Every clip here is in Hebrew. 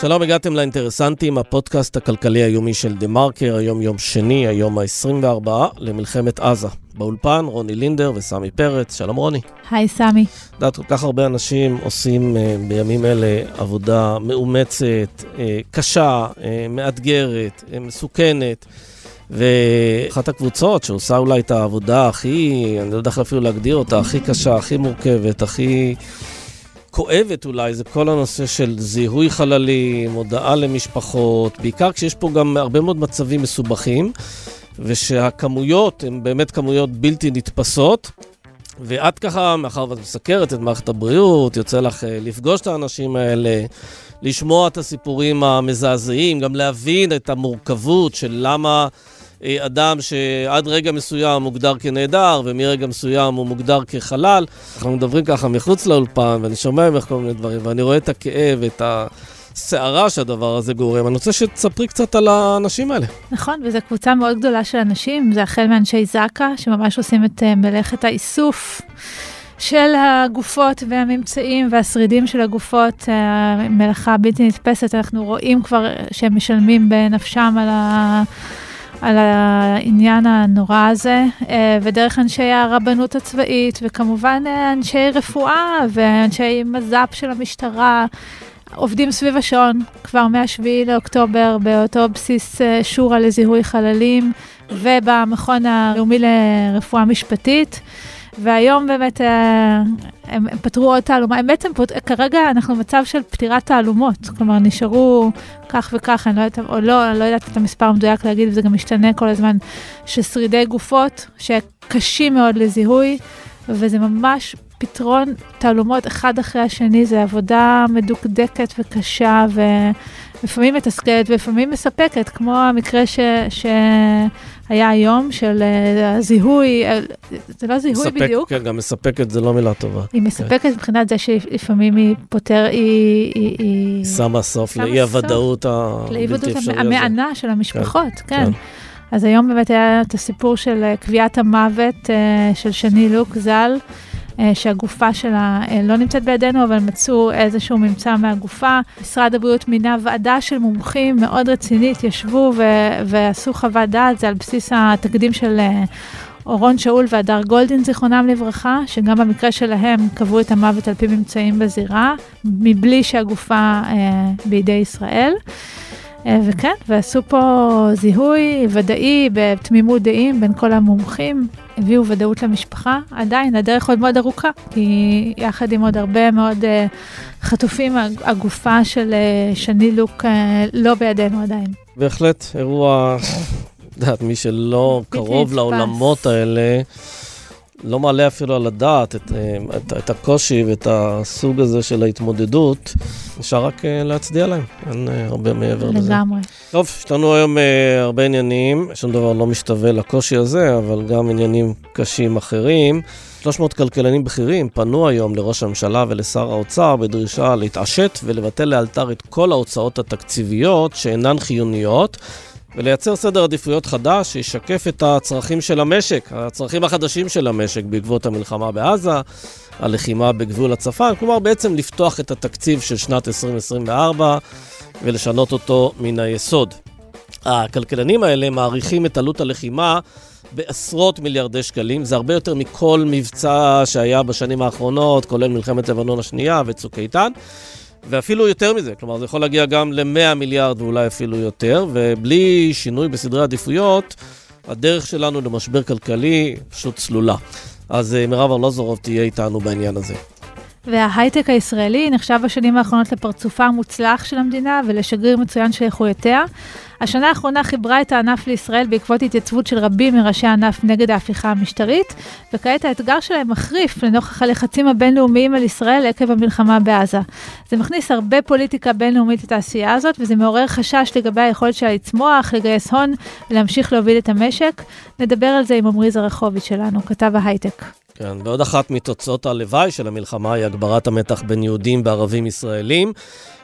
שלום, הגעתם לאינטרסנטים, הפודקאסט הכלכלי היומי של דה מרקר, היום יום שני, היום ה-24 למלחמת עזה. באולפן, רוני לינדר וסמי פרץ, שלום רוני. היי סמי. את יודעת, כל כך הרבה אנשים עושים uh, בימים אלה עבודה מאומצת, uh, קשה, uh, מאתגרת, uh, מסוכנת. ואחת הקבוצות שעושה אולי את העבודה הכי, אני לא יודע איך אפילו להגדיר אותה, הכי קשה, הכי מורכבת, הכי כואבת אולי, זה כל הנושא של זיהוי חללים, הודעה למשפחות, בעיקר כשיש פה גם הרבה מאוד מצבים מסובכים, ושהכמויות הן באמת כמויות בלתי נתפסות. ואת ככה, מאחר ואת מסקרת את מערכת הבריאות, יוצא לך אה, לפגוש את האנשים האלה, לשמוע את הסיפורים המזעזעים, גם להבין את המורכבות של למה אדם שעד רגע מסוים מוגדר כנעדר, ומרגע מסוים הוא מוגדר כחלל. אנחנו מדברים ככה מחוץ לאולפן, ואני שומע ממך כל מיני דברים, ואני רואה את הכאב, את הסערה שהדבר הזה גורם. אני רוצה שתספרי קצת על האנשים האלה. נכון, וזו קבוצה מאוד גדולה של אנשים, זה החל מאנשי זק"א, שממש עושים את אה, מלאכת האיסוף. של הגופות והממצאים והשרידים של הגופות, אה, מלאכה בלתי נתפסת, אנחנו רואים כבר שהם משלמים בנפשם על ה... על העניין הנורא הזה, אה, ודרך אנשי הרבנות הצבאית, וכמובן אה, אנשי רפואה ואנשי מז"פ של המשטרה, עובדים סביב השעון כבר מ-7 לאוקטובר באותו בסיס אה, שורה לזיהוי חללים ובמכון הלאומי לרפואה משפטית. והיום באמת אה, הם, הם פתרו עוד תעלומה, הם בעצם, פות... כרגע אנחנו במצב של פתירת תעלומות, כלומר נשארו כך וכך, אני לא יודעת, או לא, אני לא יודעת את המספר המדויק להגיד, וזה גם משתנה כל הזמן, שרידי גופות שקשים מאוד לזיהוי, וזה ממש פתרון תעלומות אחד אחרי השני, זה עבודה מדוקדקת וקשה, ולפעמים מתסכלת ולפעמים מספקת, כמו המקרה ש... ש... היה היום של uh, הזיהוי, uh, זה לא זיהוי מספק, בדיוק. כן, גם מספקת זה לא מילה טובה. היא מספקת כן. מבחינת זה שלפעמים היא פותר, היא... היא, היא שמה סוף לאי הוודאות הבלתי אפשרי הזה. המענה של המשפחות, כן. כן. כן. אז היום באמת היה את הסיפור של אה, קביעת המוות של שני לוק ז"ל. אה, שהגופה שלה אה, לא נמצאת בידינו, אבל מצאו איזשהו ממצא מהגופה. משרד הבריאות מינה ועדה של מומחים מאוד רצינית, ישבו ו- ועשו חוות דעת, זה על בסיס התקדים של... אה, אורון שאול והדר גולדין, זיכרונם לברכה, שגם במקרה שלהם קבעו את המוות על פי ממצאים בזירה, מבלי שהגופה אה, בידי ישראל. אה, וכן, ועשו פה זיהוי ודאי בתמימות דעים בין כל המומחים, הביאו ודאות למשפחה. עדיין, הדרך עוד מאוד ארוכה, כי יחד עם עוד הרבה מאוד uh, חטופים, הגופה של uh, שני לוק uh, לא בידינו עדיין. בהחלט, אירוע, את יודעת, מי שלא קרוב לעולמות האלה, לא מעלה אפילו על הדעת את, אה, את, את הקושי ואת הסוג הזה של ההתמודדות, נשאר רק אה, להצדיע להם, אין אה, הרבה מעבר לגמרי. לזה. לגמרי. טוב, יש לנו היום הרבה עניינים, שום דבר לא משתווה לקושי הזה, אבל גם עניינים קשים אחרים. 300 כלכלנים בכירים פנו היום לראש הממשלה ולשר האוצר בדרישה להתעשת ולבטל לאלתר את כל ההוצאות התקציביות שאינן חיוניות. ולייצר סדר עדיפויות חדש שישקף את הצרכים של המשק, הצרכים החדשים של המשק בעקבות המלחמה בעזה, הלחימה בגבול הצפון, כלומר בעצם לפתוח את התקציב של שנת 2024 ולשנות אותו מן היסוד. הכלכלנים האלה מעריכים את עלות הלחימה בעשרות מיליארדי שקלים, זה הרבה יותר מכל מבצע שהיה בשנים האחרונות, כולל מלחמת לבנון השנייה וצוק איתן. ואפילו יותר מזה, כלומר זה יכול להגיע גם ל-100 מיליארד ואולי אפילו יותר, ובלי שינוי בסדרי עדיפויות, הדרך שלנו למשבר כלכלי פשוט צלולה. אז אה, מירב ארלוזורוב תהיה איתנו בעניין הזה. וההייטק הישראלי נחשב בשנים האחרונות לפרצופה המוצלח של המדינה ולשגריר מצוין של איכויותיה. השנה האחרונה חיברה את הענף לישראל בעקבות התייצבות של רבים מראשי הענף נגד ההפיכה המשטרית, וכעת האתגר שלהם מחריף לנוכח הלחצים הבינלאומיים על ישראל עקב המלחמה בעזה. זה מכניס הרבה פוליטיקה בינלאומית לתעשייה הזאת, וזה מעורר חשש לגבי היכולת שלה לצמוח, לגייס הון ולהמשיך להוביל את המשק. נדבר על זה עם עמרי זרחוביץ' שלנו, כתב ההייטק. כן, ועוד אחת מתוצאות הלוואי של המלחמה היא הגברת המתח בין יהודים וערבים ישראלים.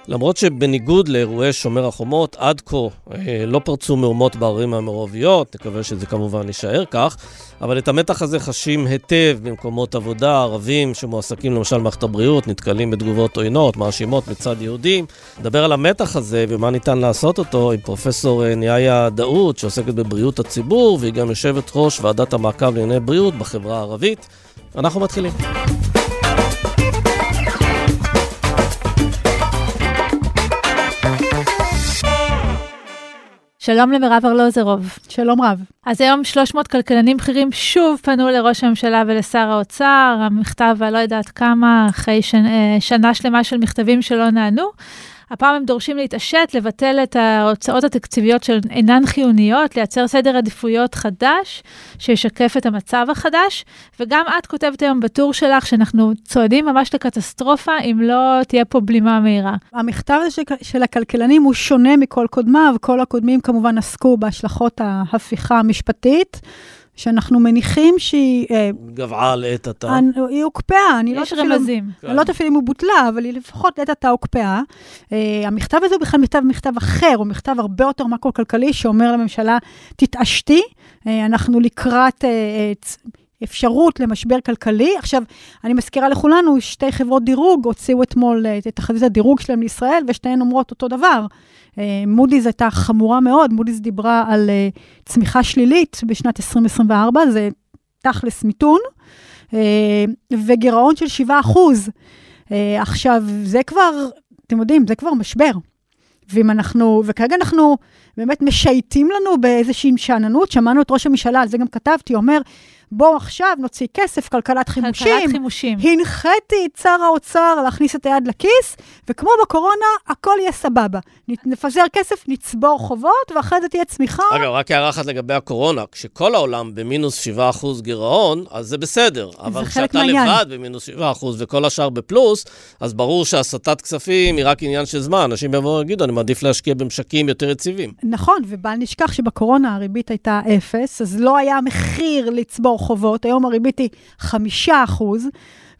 למרות שבניגוד לאירועי שומר החומות, עד כה אה, לא פרצו מהומות בערים המעורביות, נקווה שזה כמובן יישאר כך, אבל את המתח הזה חשים היטב במקומות עבודה, ערבים שמועסקים למשל במערכת הבריאות, נתקלים בתגובות עוינות, מאשימות מצד יהודים. נדבר על המתח הזה ומה ניתן לעשות אותו עם פרופסור אה, ניאיה דאוד, שעוסקת בבריאות הציבור, והיא גם יושבת ראש ועדת המעקב לענייני בריאות בחברה הערבית. אנחנו מתחילים. שלום למירב ארלוזרוב. שלום רב. אז היום 300 כלכלנים בכירים שוב פנו לראש הממשלה ולשר האוצר, המכתב הלא יודעת כמה, אחרי שנ... אה, שנה שלמה של מכתבים שלא נענו. הפעם הם דורשים להתעשת, לבטל את ההוצאות התקציביות שאינן חיוניות, לייצר סדר עדיפויות חדש, שישקף את המצב החדש, וגם את כותבת היום בטור שלך שאנחנו צועדים ממש לקטסטרופה אם לא תהיה פה בלימה מהירה. המכתב הזה של הכלכלנים הוא שונה מכל קודמיו, כל הקודמים כמובן עסקו בהשלכות ההפיכה המשפטית. שאנחנו מניחים שהיא... אה, גבעה לעת עתה. היא הוקפאה, אני לא יש רמזים. אני לא יודעת אפילו אם הוא בוטלה, אבל היא לפחות לעת עתה הוקפאה. Uh, המכתב הזה הוא בכלל מכתב מכתב אחר, הוא מכתב הרבה יותר מקרו-כלכלי, שאומר לממשלה, תתעשתי, uh, אנחנו לקראת... אפשרות למשבר כלכלי. עכשיו, אני מזכירה לכולנו, שתי חברות דירוג הוציאו אתמול את תחזית הדירוג שלהם לישראל, ושתיהן אומרות אותו דבר. אה, מודי'ס הייתה חמורה מאוד, מודי'ס דיברה על אה, צמיחה שלילית בשנת 2024, זה תכלס מיתון, אה, וגירעון של 7 אחוז. עכשיו, זה כבר, אתם יודעים, זה כבר משבר. ואם אנחנו, וכרגע אנחנו באמת משייטים לנו באיזושהי שאננות, שמענו את ראש הממשלה, על זה גם כתבתי, אומר, בואו עכשיו נוציא כסף, כלכלת חימושים. כלכלת חימושים. הנחיתי את שר האוצר להכניס את היד לכיס, וכמו בקורונה, הכל יהיה סבבה. נפזר כסף, נצבור חובות, ואחרי זה תהיה צמיחה. אגב, רק הערה אחת לגבי הקורונה. כשכל העולם במינוס 7% גירעון, אז זה בסדר. אבל כשאתה מעניין. לבד במינוס 7% וכל השאר בפלוס, אז ברור שהסטת כספים היא רק עניין של זמן. אנשים יבואו ויגידו, אני מעדיף להשקיע במשקים יותר יציבים. נכון, ובל נשכח שבקורונה הריבית הייתה אפס, אז לא היה מחיר לצבור חובות, היום הריבית היא חמישה אחוז,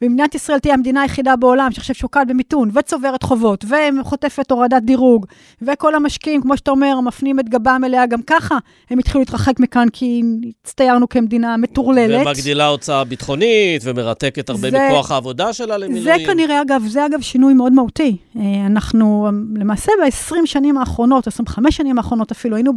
ומדינת ישראל תהיה המדינה היחידה בעולם שעכשיו שוקעת במיתון, וצוברת חובות, וחוטפת הורדת דירוג, וכל המשקיעים, כמו שאתה אומר, מפנים את גבם אליה גם ככה, הם התחילו להתרחק מכאן כי הצטיירנו כמדינה מטורללת. ומגדילה הוצאה ביטחונית, ומרתקת הרבה זה, מכוח העבודה שלה למילואים. זה כנראה, אגב, זה אגב שינוי מאוד מהותי. אה, אנחנו למעשה ב-20 שנים האחרונות, 25 שנים האחרונות אפילו, היינו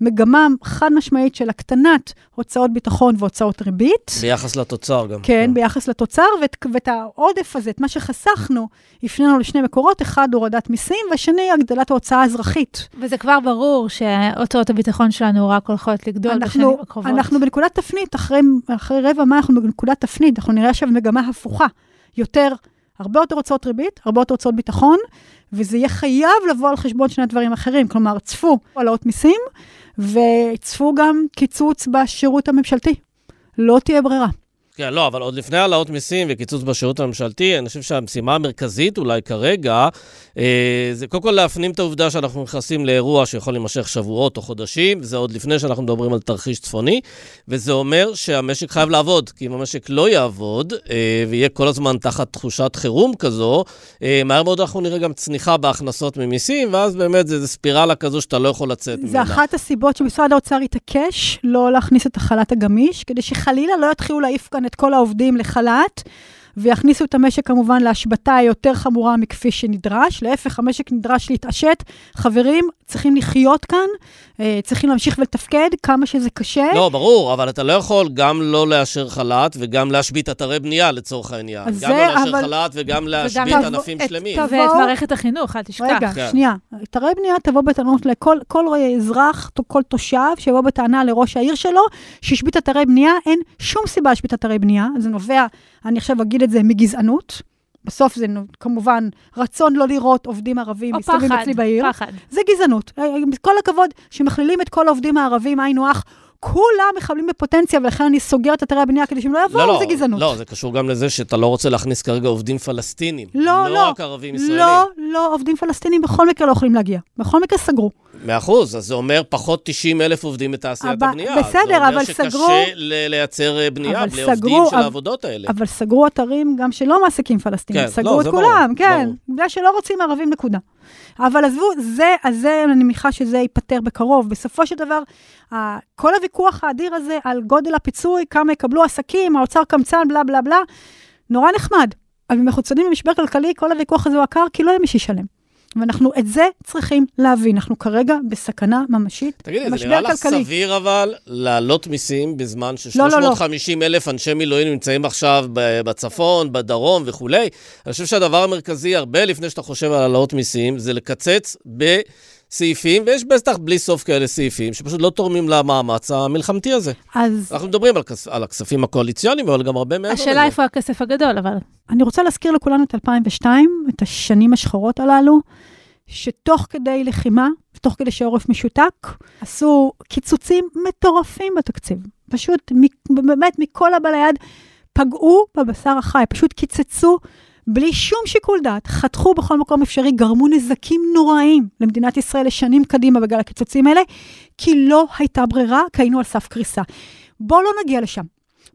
במגמה חד משמעית של הקטנת הוצאות ביטחון והוצאות ריבית. ביחס לתוצר גם. כן, כן. ביחס לתוצר, ואת ואת העודף הזה, את מה שחסכנו, הפנינו לשני מקורות, אחד הורדת מיסים, והשני הגדלת ההוצאה האזרחית. וזה כבר ברור שהוצאות הביטחון שלנו רק הולכות לגדול אנחנו, בשנים הקרובות. אנחנו בנקודת תפנית, אחרי, אחרי רבע מה אנחנו בנקודת תפנית, אנחנו נראה עכשיו מגמה הפוכה. יותר, הרבה יותר הוצאות ריבית, הרבה יותר הוצאות ביטחון, וזה יהיה חייב לבוא על חשבון שני דברים אחרים. כלומר, צפו העלאות מיסים, וצפו גם קיצוץ בשירות הממשלתי. לא תהיה ברירה. כן, לא, אבל עוד לפני העלאות מיסים וקיצוץ בשירות הממשלתי, אני חושב שהמשימה המרכזית אולי כרגע, אה, זה קודם כל להפנים את העובדה שאנחנו נכנסים לאירוע שיכול להימשך שבועות או חודשים, זה עוד לפני שאנחנו מדברים על תרחיש צפוני, וזה אומר שהמשק חייב לעבוד, כי אם המשק לא יעבוד, אה, ויהיה כל הזמן תחת תחושת חירום כזו, אה, מהר מאוד אנחנו נראה גם צניחה בהכנסות ממיסים, ואז באמת זה, זה ספירלה כזו שאתה לא יכול לצאת ממנה. זה אחת הסיבות שמשרד האוצר התעקש לא להכניס את החל"ת הגמיש, כדי שחלילה לא יתחילו להעיף כאן את כל העובדים לחל"ת, ויכניסו את המשק כמובן להשבתה יותר חמורה מכפי שנדרש. להפך, המשק נדרש להתעשת. חברים, צריכים לחיות כאן, אה, צריכים להמשיך ולתפקד, כמה שזה קשה. לא, ברור, אבל אתה לא יכול גם לא לאשר חל"ת וגם להשבית אתרי בנייה לצורך העניין. גם זה, לא לאשר אבל... חל"ת וגם להשבית ענפים את, שלמים. תבוא... ואת מערכת החינוך, אל תשכח. רגע, כן. שנייה. אתרי בנייה תבוא בטענות לכל כל אזרח, כל תושב, שיבוא בטענה לראש העיר שלו, שהשבית אתרי בנייה, אין שום סיבה להשבית אתרי בנייה. זה נובע, אני עכשיו אגיד את זה, מגזענות. בסוף זה כמובן רצון לא לראות עובדים ערבים מסתובבים אצלי בעיר. או פחד, פחד. זה גזענות. עם אה, כל הכבוד, שמכלילים את כל העובדים הערבים, היינו הך, כולם מחבלים בפוטנציה, ולכן אני סוגר את אתרי הבנייה כדי שהם לא יבואו, לא, זה גזענות. לא, זה קשור גם לזה שאתה לא רוצה להכניס כרגע עובדים פלסטינים. לא, לא. לא רק ערבים ישראלים. לא, לא, עובדים פלסטינים בכל מקרה לא יכולים להגיע. בכל מקרה סגרו. מאה אחוז, אז זה אומר פחות 90 אלף עובדים בתעשיית אבל- הבנייה. בסדר, אבל זה סגרו- אומר שקשה ל- לייצר אה, בנייה בלי סגרו- עובדים של אבל- העבודות האלה. אבל סגרו אתרים גם שלא מעסיקים פלסטינים, כן, סגרו לא, את זה כולם, ברור, כן. בגלל שלא רוצים ערבים, נקודה. אבל עזבו, זה, אז זה, אני מניחה שזה ייפתר בקרוב. בסופו של דבר, כל הוויכוח האדיר הזה על גודל הפיצוי, כמה יקבלו עסקים, האוצר קמצן, בלה בלה בלה, נורא נחמד. אבל אם אנחנו צודדים במשבר כלכלי, כל הוויכוח הזה הוא עקר, כי לא יהיה מי שישלם. ואנחנו את זה צריכים להבין. אנחנו כרגע בסכנה ממשית, תגידי, זה משבר נראה לך כלכלי. סביר אבל להעלות מיסים בזמן לא, לא, לא. ש-350 אלף אנשי מילואים נמצאים עכשיו ב- בצפון, בדרום וכולי? אני חושב שהדבר המרכזי, הרבה לפני שאתה חושב על העלאות מיסים, זה לקצץ בסעיפים, ויש בטח בלי סוף כאלה סעיפים, שפשוט לא תורמים למאמץ המלחמתי הזה. אז אנחנו מדברים על, כס- על הכספים הקואליציוניים, אבל גם הרבה מעבר לזה. השאלה איפה הכסף הגדול, אבל... אני רוצה להזכיר לכולנו את 2002, את השנים השחורות הללו, שתוך כדי לחימה, ותוך כדי שהעורף משותק, עשו קיצוצים מטורפים בתקציב. פשוט, מ- באמת, מכל הבא ליד, פגעו בבשר החי, פשוט קיצצו בלי שום שיקול דעת, חתכו בכל מקום אפשרי, גרמו נזקים נוראיים למדינת ישראל לשנים קדימה בגלל הקיצוצים האלה, כי לא הייתה ברירה, כי היינו על סף קריסה. בואו לא נגיע לשם.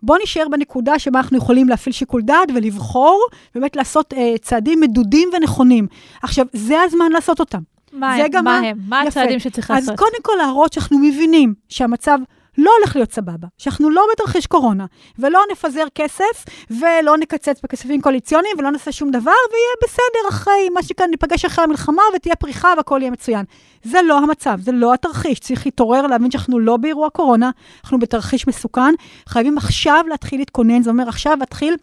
בואו נשאר בנקודה שבה אנחנו יכולים להפעיל שיקול דעת ולבחור, באמת לעשות אה, צעדים מדודים ונכונים. עכשיו, זה הזמן לעשות אותם. מה זה הם? גם מה הם? מה. הצעדים שצריך אז לעשות? קודם כל להראות שאנחנו מבינים שהמצב לא הולך להיות סבבה, שאנחנו לא בתרחיש קורונה, ולא נפזר כסף, ולא נקצץ בכספים קואליציוניים, ולא נעשה שום דבר, ויהיה בסדר אחרי, מה שכאן, ניפגש אחרי המלחמה, ותהיה פריחה והכל יהיה מצוין. זה לא המצב, זה לא התרחיש. צריך להתעורר, להבין שאנחנו לא באירוע קורונה, אנחנו בתרחיש מסוכן. חייבים עכשיו להתחיל להתכונן, זה אומר עכשיו להתחיל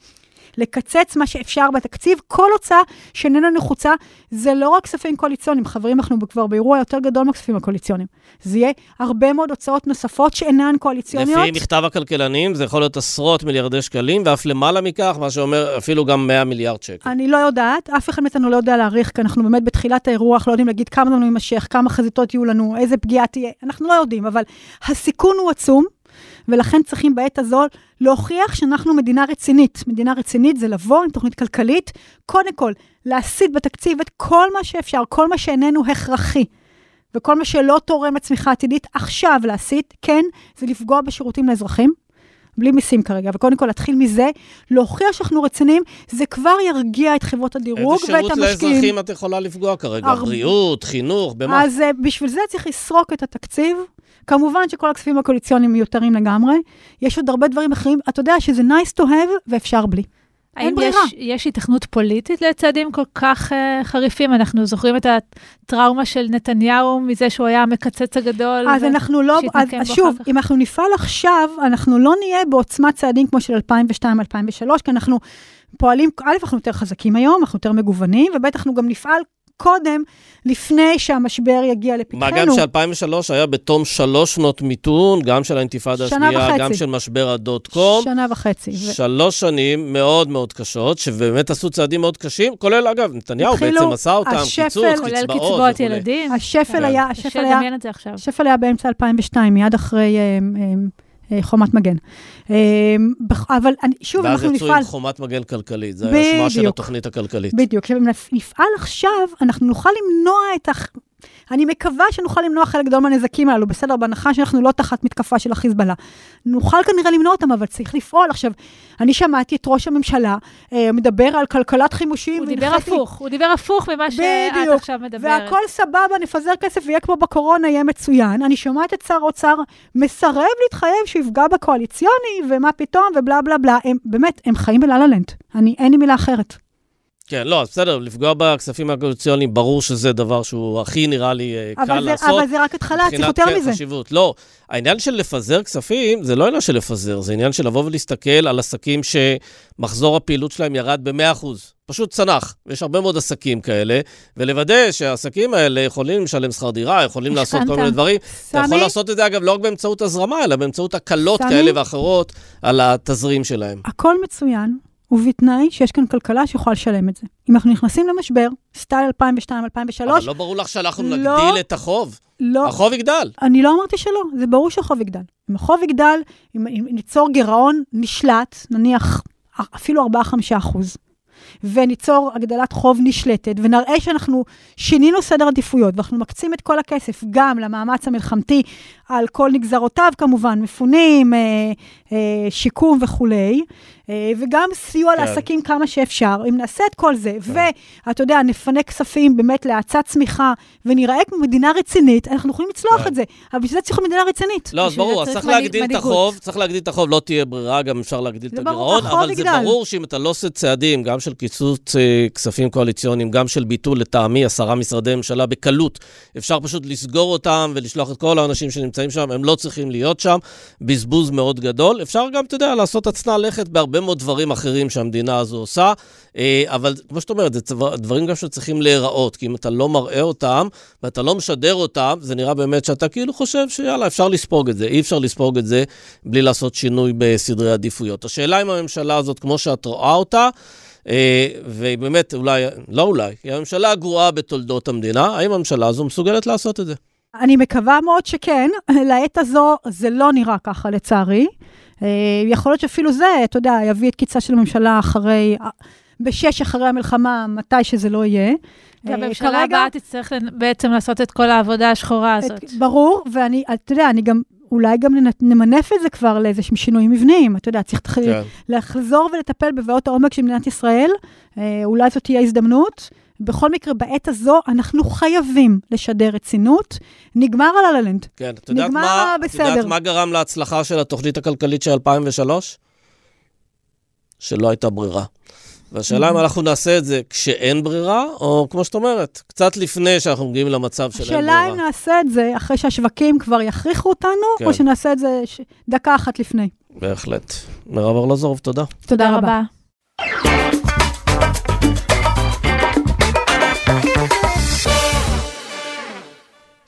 לקצץ מה שאפשר בתקציב, כל הוצאה שאיננה נחוצה, זה לא רק כספים קואליציוניים. חברים, אנחנו כבר באירוע יותר גדול מהכספים הקואליציוניים. זה יהיה הרבה מאוד הוצאות נוספות שאינן קואליציוניות. לפי מכתב הכלכלנים, זה יכול להיות עשרות מיליארדי שקלים, ואף למעלה מכך, מה שאומר אפילו גם 100 מיליארד שקל. אני לא יודעת, אף אחד מאיתנו לא יודע להעריך, כי אנחנו באמת בתחילת האירוע, אנחנו לא יודעים להגיד כמה זמן הוא יימשך, כמה חזיתות יהיו לנו, איזה פגיעה תהיה, אנחנו לא יודעים, אבל הסיכון הוא עצום, ולכן צריכים בעת הזו להוכיח שאנחנו מדינה רצינית. מדינה רצינית זה לבוא עם תוכנית כלכלית, קודם כל, להסיט בתקציב את כל מה שאפשר, כל מה שאיננו הכרחי. וכל מה שלא תורם לצמיחה עתידית, עכשיו להסיט, כן, זה לפגוע בשירותים לאזרחים, בלי מיסים כרגע, וקודם כל להתחיל מזה, להוכיח שאנחנו רציניים, זה כבר ירגיע את חברות הדירוג איזה ואת שירות המשקיעים. לאזרחים את יכולה לפגוע כרגע? הרבה- בריאות, חינוך, במה? אז uh, בשביל זה צריך לסרוק את התקציב. כמובן שכל הכספים הקואליציוניים מיותרים לגמרי. יש עוד הרבה דברים אחרים. אתה יודע שזה nice to have ואפשר בלי. אין האם ברירה. יש, יש התכנות פוליטית לצעדים כל כך uh, חריפים? אנחנו זוכרים את הטראומה של נתניהו מזה שהוא היה המקצץ הגדול. אז ו- אנחנו לא, אז, אז שוב, כך. אם אנחנו נפעל עכשיו, אנחנו לא נהיה בעוצמת צעדים כמו של 2002-2003, כי אנחנו פועלים, א', אנחנו יותר חזקים היום, אנחנו יותר מגוונים, וב', אנחנו גם נפעל קודם, לפני שהמשבר יגיע לפתחנו. מה גם ש-2003 היה בתום שלוש שנות מיתון, גם של האינתיפאדה השנייה, וחצי. גם של משבר הדוט קום. שנה וחצי. שלוש שנים מאוד מאוד קשות, שבאמת עשו צעדים מאוד קשים, כולל, אגב, נתניהו התחילו בעצם עשה אותם, השפל, קיצוץ, כולל קצבאות קצבאות וכולי. ילדים. השפל כן. היה, השפל היה. השפל היה באמצע 2002, מיד אחרי אה, אה, חומת מגן. אה, אבל שוב, ואז אנחנו יצאו נפעל... עם חומת מגן כלכלית, זה היה שמה של. התוכנית הכלכלית. בדיוק. עכשיו, אם נפ- נפעל עכשיו, אנחנו נוכל למנוע את. אני מקווה שנוכל למנוע חלק גדול מהנזקים האלו, בסדר, בהנחה שאנחנו לא תחת מתקפה של החיזבאללה. נוכל כנראה למנוע אותם, אבל צריך לפעול. עכשיו, אני שמעתי את ראש הממשלה אה, מדבר על כלכלת חימושים. הוא דיבר הפוך, הוא דיבר הפוך ממה שאת בדיוק. עכשיו מדברת. והכל סבבה, נפזר כסף ויהיה כמו בקורונה, יהיה מצוין. אני שומעת את שר האוצר מסרב להתחייב שיפגע בקואליציוני, ומה פתאום, ובלה בלה בלה. הם, באמת, הם חיים בלה-לה לנד. אני, אין לי מילה אחרת. כן, לא, בסדר, לפגוע בכספים הקואליציוניים, ברור שזה דבר שהוא הכי נראה לי אה, קל זה, לעשות. אבל זה רק התחלה, צריך מבחינת, יותר כן, מזה. חשיבות. לא, העניין של לפזר כספים, זה לא עניין של לפזר, זה עניין של לבוא ולהסתכל על עסקים שמחזור הפעילות שלהם ירד ב-100%. פשוט צנח. ויש הרבה מאוד עסקים כאלה, ולוודא שהעסקים האלה יכולים לשלם שכר דירה, יכולים לעשות כל. מיני דברים. אתה יכול סמי, לעשות את זה, אגב, לא רק באמצעות הזרמה, אלא באמצעות הקלות סמי? כאלה ואחרות על התזרים שלהם. הכל מצוין, ובתנאי שיש כאן כלכלה שיכולה לשלם את זה. אם אנחנו נכנסים למשבר, style 2002-2003, אבל לא ברור לך שאנחנו לא. נגדיל את החוב. לא, החוב יגדל. אני לא אמרתי שלא, זה ברור שהחוב יגדל. אם החוב יגדל, אם, אם ניצור גירעון נשלט, נניח אפילו 4-5 אחוז, וניצור הגדלת חוב נשלטת, ונראה שאנחנו שינינו סדר עדיפויות, ואנחנו מקצים את כל הכסף גם למאמץ המלחמתי על כל נגזרותיו כמובן, מפונים, אה, אה, שיקום וכולי, וגם סיוע כן. לעסקים כמה שאפשר. אם נעשה את כל זה, כן. ואתה יודע, נפנה כספים באמת להאצת צמיחה, ונראה כמו מדינה רצינית, אנחנו יכולים לצלוח כן. את זה. אבל בשביל זה צריך מדינה רצינית. לא, אז ברור, צריך להגדיל את החוב, צריך להגדיל את החוב, לא תהיה ברירה, גם אפשר להגדיל את הגירעון, אבל יגדל. זה ברור שאם אתה לא עושה צעדים, גם של קיצוץ אה, כספים קואליציוניים, גם של ביטול, לטעמי, עשרה משרדי ממשלה בקלות, אפשר פשוט לסגור אותם ולשלוח את כל האנשים שנמצאים שם, הם לא צריכים להיות שם, בזבוז מאוד גדול. אפשר גם, אתה יודע, לעשות הצנע לכת בהרבה מאוד דברים אחרים שהמדינה הזו עושה, אה, אבל כמו שאת אומרת, זה דברים גם שצריכים להיראות, כי אם אתה לא מראה אותם ואתה לא משדר אותם, זה נראה באמת שאתה כאילו חושב שיאללה, אפשר לספוג את זה. אי אפשר לספוג את זה בלי לעשות שינוי בסדרי עדיפויות. השאלה אם הממשלה הזאת, כמו שאת רואה אותה, אה, והיא באמת, אולי, לא אולי, היא הממשלה הגרועה בתולדות המדינה, האם הממשלה הזו מסוגלת לעשות את זה? אני מקווה מאוד שכן. לעת הזו זה לא נראה ככה, לצערי. אה, יכול להיות שאפילו זה, אתה יודע, יביא את קיצה של הממשלה אחרי, בשש אחרי המלחמה, מתי שזה לא יהיה. והממשלה אה, הבאה תצטרך בעצם לעשות את כל העבודה השחורה הזאת. ברור, ואני, אתה יודע, אני גם, אולי גם נמנף את זה כבר לאיזשהם שינויים מבניים. אתה יודע, צריך כן. לחזור ולטפל בבעיות העומק של מדינת ישראל. אה, אולי זאת תהיה הזדמנות. בכל מקרה, בעת הזו אנחנו חייבים לשדר רצינות. נגמר הלה-לה-לנד. כן, את יודעת מה, בסדר. את יודעת מה גרם להצלחה של התוכנית הכלכלית של 2003? שלא הייתה ברירה. והשאלה אם mm-hmm. אנחנו נעשה את זה כשאין ברירה, או כמו שאת אומרת, קצת לפני שאנחנו מגיעים למצב של אין ברירה. השאלה אם נעשה את זה אחרי שהשווקים כבר יכריחו אותנו, כן. או שנעשה את זה ש... דקה אחת לפני. בהחלט. מירב ארלוזורוב, תודה. תודה רבה.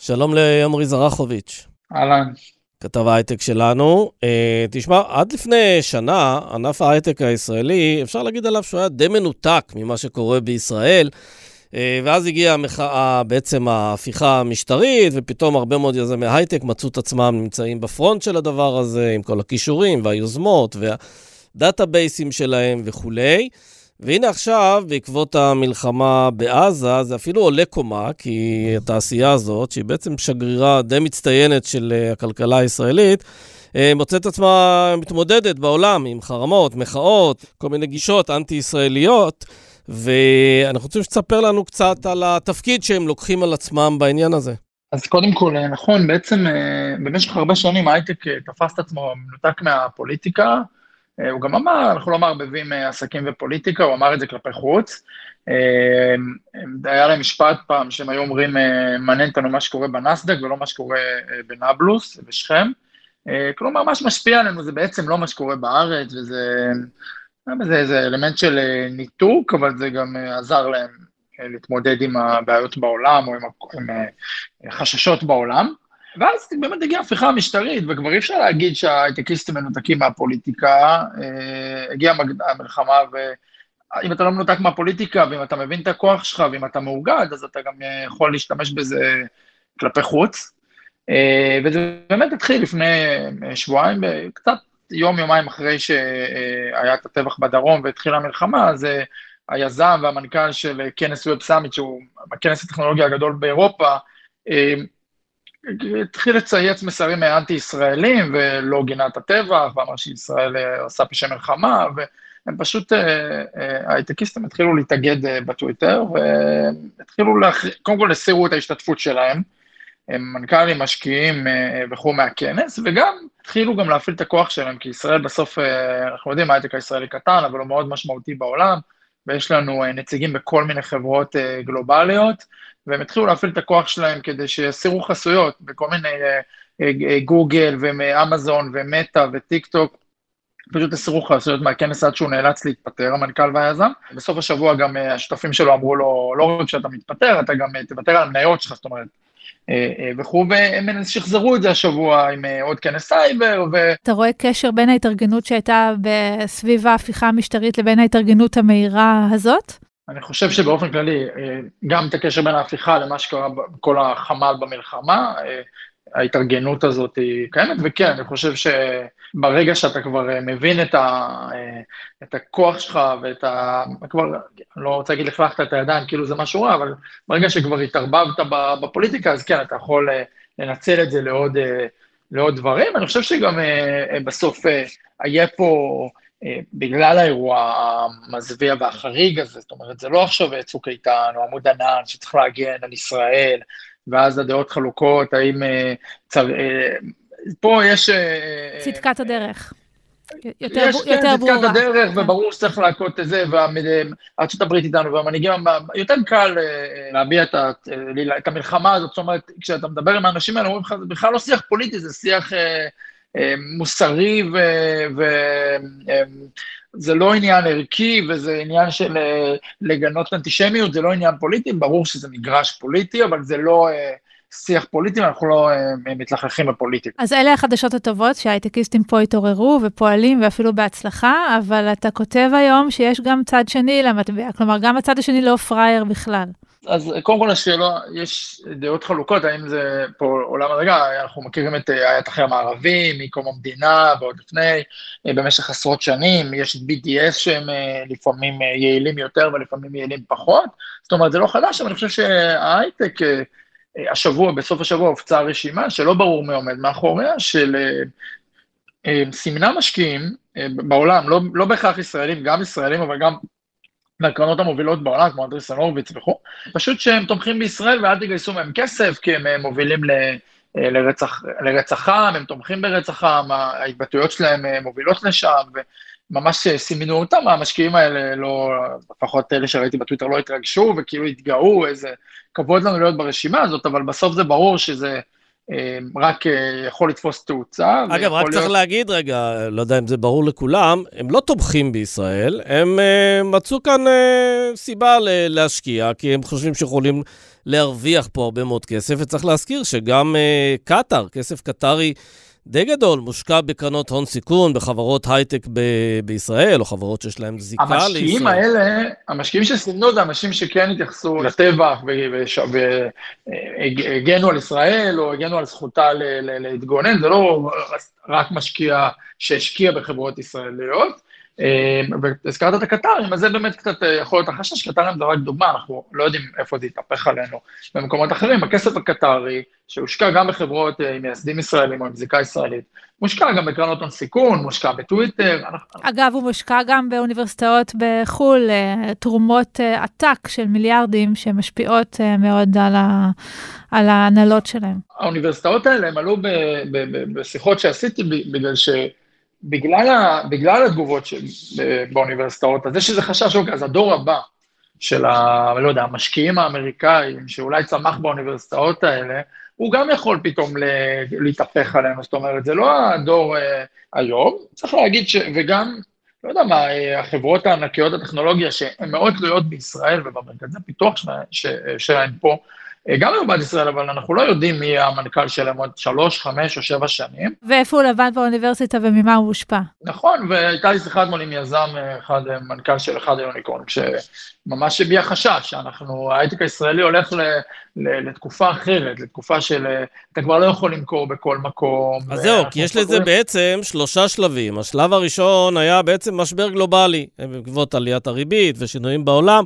שלום לימרי זרחוביץ'. אהלן. כתב ההייטק שלנו. Uh, תשמע, עד לפני שנה, ענף ההייטק הישראלי, אפשר להגיד עליו שהוא היה די מנותק ממה שקורה בישראל. Uh, ואז הגיעה המחאה, בעצם ההפיכה המשטרית, ופתאום הרבה מאוד יזמי הייטק מצאו את עצמם נמצאים בפרונט של הדבר הזה, עם כל הכישורים והיוזמות והדאטאבייסים שלהם וכולי. והנה עכשיו, בעקבות המלחמה בעזה, זה אפילו עולה קומה, כי התעשייה הזאת, שהיא בעצם שגרירה די מצטיינת של אה, הכלכלה הישראלית, אה, מוצאת עצמה מתמודדת בעולם עם חרמות, מחאות, כל מיני גישות אנטי-ישראליות, ואנחנו רוצים שתספר לנו קצת על התפקיד שהם לוקחים על עצמם בעניין הזה. אז קודם כל, אה, נכון, בעצם במשך הרבה שנים הייטק תפס את עצמו מנותק מהפוליטיקה. אה, הוא גם אמר, אנחנו לא מערבבים אה, עסקים ופוליטיקה, הוא אמר את זה כלפי חוץ. אה, היה להם משפט פעם שהם היו אומרים, מעניין אותנו מה שקורה בנסדק ולא מה שקורה בנבלוס, בשכם. כלומר, מה שמשפיע עלינו זה בעצם לא מה שקורה בארץ, וזה זה איזה אלמנט של ניתוק, אבל זה גם עזר להם להתמודד עם הבעיות בעולם או עם, עם חששות בעולם. ואז באמת הגיעה ההפיכה המשטרית, וכבר אי אפשר להגיד שההייטקיסטים מנותקים מהפוליטיקה, אה, הגיעה המלחמה, ואם אתה לא מנותק מהפוליטיקה, ואם אתה מבין את הכוח שלך, ואם אתה מאוגד, אז אתה גם יכול להשתמש בזה כלפי חוץ. אה, וזה באמת התחיל לפני שבועיים, קצת יום-יומיים אחרי שהיה את הטבח בדרום והתחילה המלחמה, אז אה, היזם והמנכ"ל של כנס ווב סאמיט, שהוא הכנס הטכנולוגיה הגדול באירופה, התחיל לצייץ מסרים אנטי-ישראלים ולא גינה את הטבח, ואמר שישראל אה, עושה פשעי מלחמה, והם פשוט, אה, אה, ההייטקיסטים התחילו להתאגד בטוויטר, והתחילו, להכ... קודם כל הסירו את ההשתתפות שלהם, הם מנכ"לים, משקיעים וכו' מהכנס, וגם התחילו גם להפעיל את הכוח שלהם, כי ישראל בסוף, אנחנו יודעים, ההייטק הישראלי קטן, אבל הוא מאוד משמעותי בעולם, ויש לנו נציגים בכל מיני חברות גלובליות, והם התחילו להפעיל את הכוח שלהם כדי שיסירו חסויות בכל מיני אה, אה, אה, גוגל ואמזון ומטא וטיק טוק, פשוט הסירו חסויות מהכנס עד שהוא נאלץ להתפטר, המנכ"ל והיזם. בסוף השבוע גם השותפים שלו אמרו לו, לא רק שאתה מתפטר, אתה גם תוותר על המניות שלך, זאת אומרת, וכו', והם שחזרו את זה השבוע עם עוד כנס סייבר. ו... אתה רואה קשר בין ההתארגנות שהייתה סביב ההפיכה המשטרית לבין ההתארגנות המהירה הזאת? אני חושב שבאופן כללי, אה, גם את הקשר בין ההפיכה למה שקרה בכל החמ"ל במלחמה, אה, ההתארגנות הזאת היא קיימת, וכן, אני חושב שברגע שאתה כבר מבין את, ה, את הכוח שלך ואת ה... כבר, לא רוצה להגיד לכלכת את הידיים, כאילו זה משהו רע, אבל ברגע שכבר התערבבת בפוליטיקה, אז כן, אתה יכול לנצל את זה לעוד, לעוד דברים. אני חושב שגם בסוף יהיה פה... בגלל האירוע המזוויע והחריג הזה, זאת אומרת, זה לא עכשיו צוק איתן או עמוד ענן שצריך להגן על ישראל, ואז הדעות חלוקות, האם... אה, צר... אה, פה יש... אה, צדקת הדרך. יותר, יש, יותר כן, ברורה. יש צדקת הדרך, כן. וברור שצריך להכות את זה, וארצות הברית איתנו, והמנהיגים, יותר קל להביע את, את המלחמה הזאת, זאת אומרת, כשאתה מדבר עם האנשים האלה, אומרים לך, זה בכלל לא שיח פוליטי, זה שיח מוסרי, וזה לא עניין ערכי, וזה עניין של לגנות אנטישמיות, זה לא עניין פוליטי, ברור שזה מגרש פוליטי, אבל זה לא... שיח פוליטי, אנחנו לא מתלכלכים בפוליטיקה. אז אלה החדשות הטובות, שההייטקיסטים פה התעוררו ופועלים ואפילו בהצלחה, אבל אתה כותב היום שיש גם צד שני למטבע, כלומר, גם הצד השני לא פראייר בכלל. אז קודם כל השאלה, יש דעות חלוקות, האם זה פה עולם הדרגה, אנחנו מכירים את איית אחרי המערבי, מקום המדינה ועוד לפני, אה, במשך עשרות שנים, יש BDS שהם אה, לפעמים יעילים יותר ולפעמים יעילים פחות, זאת אומרת, זה לא חדש, אבל אני חושב שההייטק... השבוע, בסוף השבוע הופצה רשימה שלא ברור מי עומד מאחוריה, של אה, אה, סימנה משקיעים אה, בעולם, לא, לא בהכרח ישראלים, גם ישראלים, אבל גם מהקרנות המובילות בעולם, כמו אנדריסן הורוביץ וכו', פשוט שהם תומכים בישראל ואל תגייסו מהם כסף, כי הם מובילים ל... לרצח, לרצח הם תומכים ברצח עם, ההתבטאויות שלהם מובילות לשם, וממש סימנו אותם, המשקיעים האלה לא, לפחות אלה שראיתי בטוויטר לא התרגשו, וכאילו התגאו, איזה כבוד לנו להיות ברשימה הזאת, אבל בסוף זה ברור שזה אה, רק אה, יכול לתפוס תאוצה. אגב, רק להיות... צריך להגיד רגע, לא יודע אם זה ברור לכולם, הם לא תומכים בישראל, הם uh, מצאו כאן uh, סיבה להשקיע, כי הם חושבים שיכולים להרוויח פה הרבה מאוד כסף, וצריך להזכיר שגם קטאר, כסף קטרי, די גדול, מושקע בקרנות הון סיכון, בחברות הייטק ב- בישראל, או חברות שיש להן זיקה לישראל. המשקיעים האלה, המשקיעים שסימנו זה אנשים שכן התייחסו לטבח והגנו על ישראל, או הגנו על זכותה להתגונן, זה לא רק משקיע שהשקיע בחברות ישראליות. אה, והזכרת את הקטרים, אז זה באמת קצת אה, יכול להיות החשש, קטרים זה רק דוגמה, אנחנו לא יודעים איפה זה יתהפך עלינו במקומות אחרים. הכסף הקטרי, שהושקע גם בחברות אה, עם מייסדים ישראלים או עם זיקה ישראלית, מושקע גם בקרנות הון סיכון, מושקע בטוויטר. אגב, הוא מושקע גם באוניברסיטאות בחו"ל, תרומות עתק של מיליארדים שמשפיעות מאוד על, ה... על ההנהלות שלהם. האוניברסיטאות האלה, הם עלו בשיחות שעשיתי בגלל ש... בגלל, ה, בגלל התגובות של, באוניברסיטאות, אז יש איזה חשש, אוקיי, אז הדור הבא של ה... לא יודע, המשקיעים האמריקאים, שאולי צמח באוניברסיטאות האלה, הוא גם יכול פתאום להתהפך עלינו, זאת אומרת, זה לא הדור אה, היום, צריך להגיד ש... וגם, לא יודע מה, אה, החברות הענקיות הטכנולוגיה, שהן מאוד תלויות בישראל ובמרכזי פיתוח שלהן פה, אה, גם היו בעד ישראל, אבל אנחנו לא יודעים מי יהיה המנכ"ל שלהם עוד שלוש, חמש או שבע שנים. ואיפה הוא לבד באוניברסיטה וממה הוא הושפע. נכון, והייתה לי שיחה אתמול עם יזם, אה, אחד, אה, מנכ"ל של אחד היוניקורן, שממש הביע חשש, שאנחנו, ההייטק הישראלי הולך ל, ל, לתקופה אחרת, לתקופה של, אתה כבר לא יכול למכור בכל מקום. אז זהו, כי יש לזה בעצם שלושה שלבים. השלב הראשון היה בעצם משבר גלובלי, בעקבות עליית הריבית ושינויים בעולם.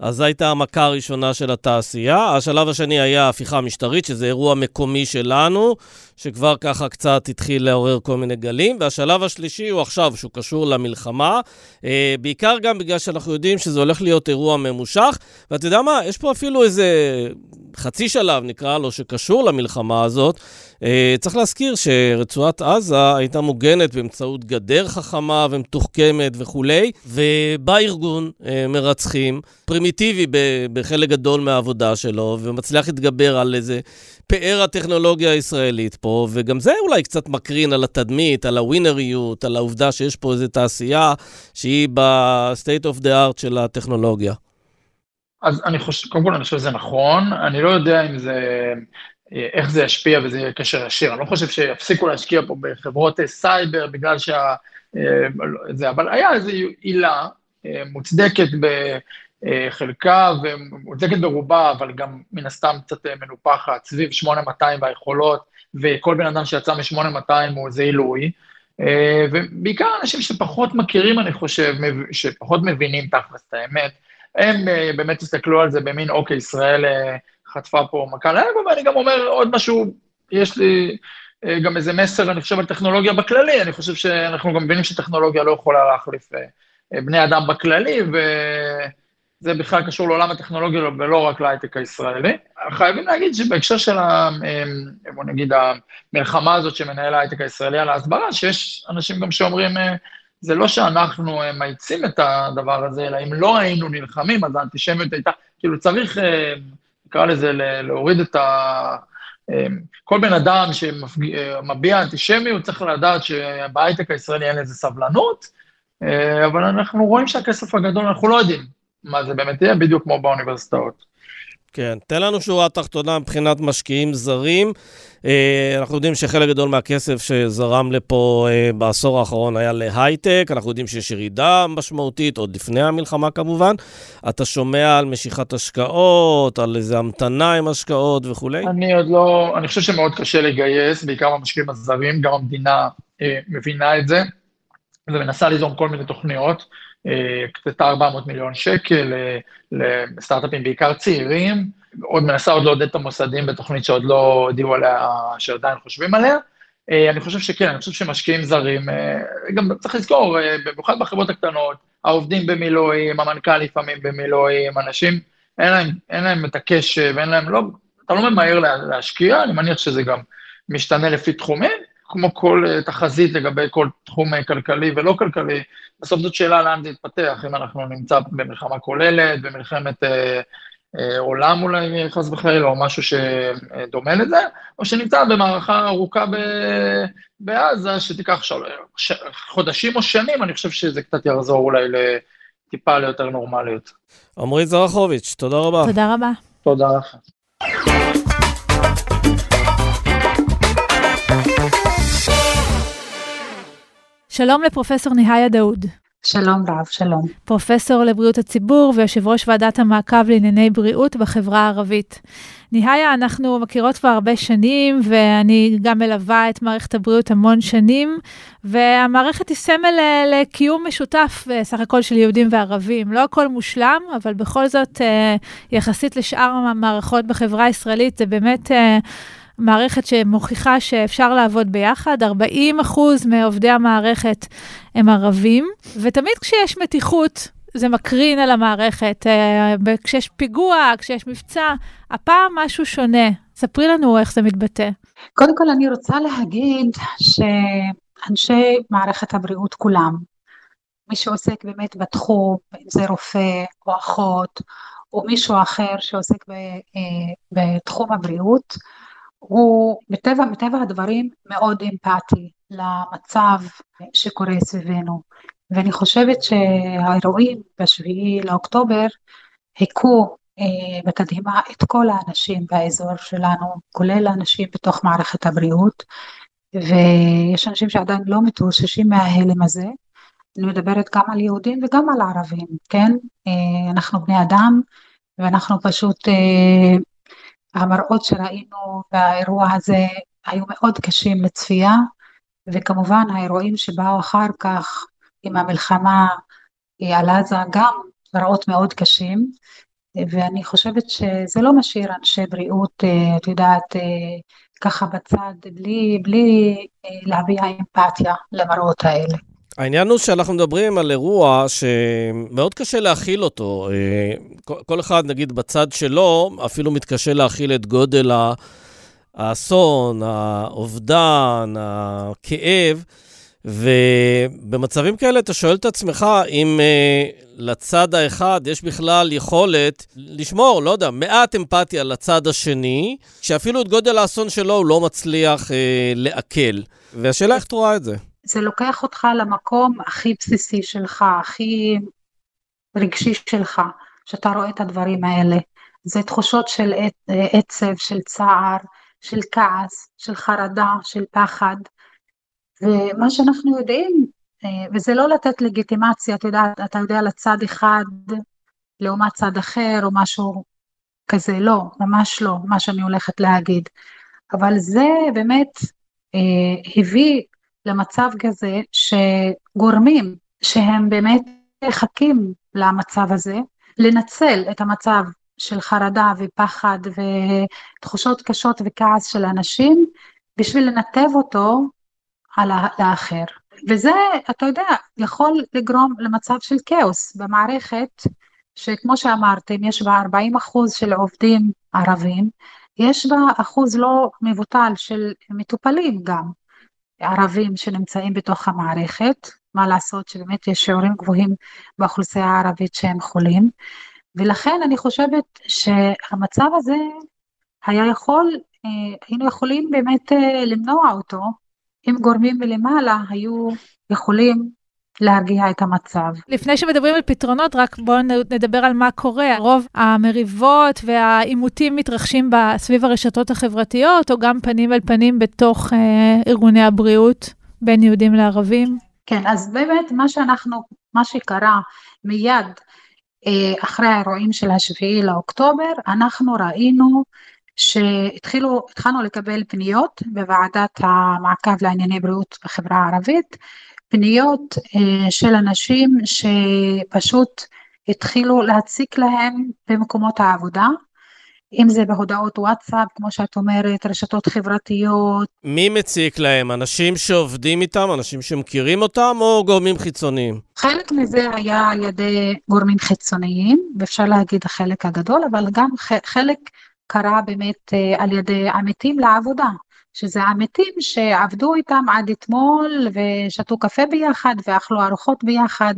אז זו הייתה המכה הראשונה של התעשייה. השלב השני היה הפיכה משטרית, שזה אירוע מקומי שלנו, שכבר ככה קצת התחיל לעורר כל מיני גלים. והשלב השלישי הוא עכשיו, שהוא קשור למלחמה, אה, בעיקר גם בגלל שאנחנו יודעים שזה הולך להיות אירוע ממושך. ואתה יודע מה, יש פה אפילו איזה חצי שלב, נקרא לו, שקשור למלחמה הזאת. אה, צריך להזכיר שרצועת עזה הייתה מוגנת באמצעות גדר חכמה ומתוחכמת וכולי, ובא ארגון אה, מרצחים, פרימיטיבי בחלק גדול מהעבודה שלו, ומצליח להתגבר על איזה פאר הטכנולוגיה הישראלית פה, וגם זה אולי קצת מקרין על התדמית, על הווינריות, על העובדה שיש פה איזו תעשייה שהיא ב-state of the art של הטכנולוגיה. אז אני חושב, קודם כל אני חושב שזה נכון, אני לא יודע אם זה, איך זה ישפיע וזה יהיה קשר ישיר, אני לא חושב שיפסיקו להשקיע פה בחברות סייבר בגלל שה... זה, אבל היה איזו עילה אה, מוצדקת חלקה ומוצגת ברובה, אבל גם מן הסתם קצת מנופחת, סביב 8200 והיכולות, וכל בן אדם שיצא מ-8200 הוא איזה עילוי. ובעיקר אנשים שפחות מכירים, אני חושב, שפחות מבינים תכלס את האמת, הם באמת הסתכלו על זה במין, אוקיי, ישראל חטפה פה מכה לאגו, ואני גם אומר עוד משהו, יש לי גם איזה מסר, אני חושב, על טכנולוגיה בכללי, אני חושב שאנחנו גם מבינים שטכנולוגיה לא יכולה להחליף בני אדם בכללי, וזה בכלל קשור לעולם הטכנולוגיה ולא רק להייטק הישראלי. חייבים להגיד שבהקשר של, ה, בוא נגיד, המלחמה הזאת שמנהל ההייטק הישראלי על ההסברה, שיש אנשים גם שאומרים, זה לא שאנחנו מאיצים את הדבר הזה, אלא אם לא היינו נלחמים, אז האנטישמיות הייתה, כאילו צריך, נקרא לזה, להוריד את ה... כל בן אדם שמביע אנטישמיות צריך לדעת שבהייטק הישראלי אין לזה סבלנות, אבל אנחנו רואים שהכסף הגדול, אנחנו לא יודעים מה זה באמת יהיה, בדיוק כמו באוניברסיטאות. כן, תן לנו שורה תחתונה מבחינת משקיעים זרים. אנחנו יודעים שחלק גדול מהכסף שזרם לפה בעשור האחרון היה להייטק, אנחנו יודעים שיש ירידה משמעותית, עוד לפני המלחמה כמובן. אתה שומע על משיכת השקעות, על איזה המתנה עם השקעות וכולי? אני עוד לא, אני חושב שמאוד קשה לגייס, בעיקר המשקיעים הזרים, גם המדינה מבינה את זה, ומנסה ליזום כל מיני תוכניות. קצת 400 מיליון שקל לסטארט-אפים, בעיקר צעירים, עוד מנסה עוד לעודד את המוסדים בתוכנית שעוד לא הודיעו עליה, שעדיין חושבים עליה. אני חושב שכן, אני חושב שמשקיעים זרים, גם צריך לזכור, במיוחד בחברות הקטנות, העובדים במילואים, המנכ"ל לפעמים במילואים, אנשים, אין להם, אין להם את הקשב, אין להם, לא, אתה לא ממהר להשקיע, אני מניח שזה גם משתנה לפי תחומים, כמו כל תחזית לגבי כל תחום כלכלי ולא כלכלי, בסוף זאת שאלה לאן זה יתפתח, אם אנחנו נמצא במלחמה כוללת, במלחמת אה, אה, עולם אולי חס וחלילה, או משהו שדומה לזה, או שנמצא במערכה ארוכה ב, בעזה, שתיקח של, ש, חודשים או שנים, אני חושב שזה קצת יחזור אולי לטיפה ליותר נורמליות. עמרי זרחוביץ', תודה רבה. תודה רבה. תודה לך. שלום לפרופסור ניהיה דאוד. שלום רב, שלום. פרופסור לבריאות הציבור ויושב ראש ועדת המעקב לענייני בריאות בחברה הערבית. ניהיה, אנחנו מכירות כבר הרבה שנים, ואני גם מלווה את מערכת הבריאות המון שנים, והמערכת היא סמל לקיום משותף סך הכל של יהודים וערבים. לא הכל מושלם, אבל בכל זאת, יחסית לשאר המערכות בחברה הישראלית, זה באמת... מערכת שמוכיחה שאפשר לעבוד ביחד, 40 אחוז מעובדי המערכת הם ערבים, ותמיד כשיש מתיחות, זה מקרין על המערכת. כשיש פיגוע, כשיש מבצע, הפעם משהו שונה. ספרי לנו איך זה מתבטא. קודם כל אני רוצה להגיד שאנשי מערכת הבריאות כולם, מי שעוסק באמת בתחום, אם זה רופא או אחות, או מישהו אחר שעוסק בתחום הבריאות, הוא מטבע, מטבע הדברים מאוד אמפתי למצב שקורה סביבנו. ואני חושבת שהאירועים בשביעי לאוקטובר היכו אה, בתדהמה את כל האנשים באזור שלנו, כולל האנשים בתוך מערכת הבריאות, ויש אנשים שעדיין לא מתאוששים מההלם הזה. אני מדברת גם על יהודים וגם על ערבים, כן? אה, אנחנו בני אדם, ואנחנו פשוט אה, המראות שראינו באירוע הזה היו מאוד קשים לצפייה, וכמובן האירועים שבאו אחר כך עם המלחמה על עזה גם מראות מאוד קשים, ואני חושבת שזה לא משאיר אנשי בריאות, את יודעת, ככה בצד, בלי, בלי להביע אמפתיה למראות האלה. העניין הוא שאנחנו מדברים על אירוע שמאוד קשה להכיל אותו. אה, כל אחד, נגיד, בצד שלו, אפילו מתקשה להכיל את גודל האסון, האובדן, הכאב. ובמצבים כאלה אתה שואל את עצמך אם uh, לצד האחד יש בכלל יכולת לשמור, לא יודע, מעט אמפתיה לצד השני, שאפילו את גודל האסון שלו הוא לא מצליח uh, לעכל. והשאלה איך את רואה את זה? זה לוקח אותך למקום הכי בסיסי שלך, הכי רגשי שלך, שאתה רואה את הדברים האלה. זה תחושות של עצב, של צער, של כעס, של חרדה, של פחד. ומה שאנחנו יודעים, וזה לא לתת לגיטימציה, אתה יודע, אתה יודע לצד אחד לעומת צד אחר או משהו כזה, לא, ממש לא, מה שאני הולכת להגיד. אבל זה באמת אה, הביא למצב כזה שגורמים שהם באמת מחכים למצב הזה, לנצל את המצב של חרדה ופחד ותחושות קשות וכעס של אנשים בשביל לנתב אותו על האחר. וזה, אתה יודע, יכול לגרום למצב של כאוס במערכת, שכמו שאמרתם, יש בה 40 אחוז של עובדים ערבים, יש בה אחוז לא מבוטל של מטופלים גם, ערבים שנמצאים בתוך המערכת, מה לעשות שבאמת יש שיעורים גבוהים באוכלוסייה הערבית שהם חולים, ולכן אני חושבת שהמצב הזה היה יכול, אה, היינו יכולים באמת אה, למנוע אותו, אם גורמים מלמעלה היו יכולים להרגיע את המצב. לפני שמדברים על פתרונות, רק בואו נדבר על מה קורה. רוב המריבות והעימותים מתרחשים סביב הרשתות החברתיות, או גם פנים אל פנים בתוך אה, ארגוני הבריאות, בין יהודים לערבים? כן, אז באמת מה שאנחנו, מה שקרה מיד אה, אחרי האירועים של השביעי לאוקטובר, אנחנו ראינו שהתחילו, התחלנו לקבל פניות בוועדת המעקב לענייני בריאות בחברה הערבית, פניות אה, של אנשים שפשוט התחילו להציק להם במקומות העבודה, אם זה בהודעות וואטסאפ, כמו שאת אומרת, רשתות חברתיות. מי מציק להם? אנשים שעובדים איתם, אנשים שמכירים אותם, או גורמים חיצוניים? חלק מזה היה על ידי גורמים חיצוניים, ואפשר להגיד החלק הגדול, אבל גם חלק קרה באמת אה, על ידי עמיתים לעבודה, שזה עמיתים שעבדו איתם עד אתמול ושתו קפה ביחד ואכלו ארוחות ביחד.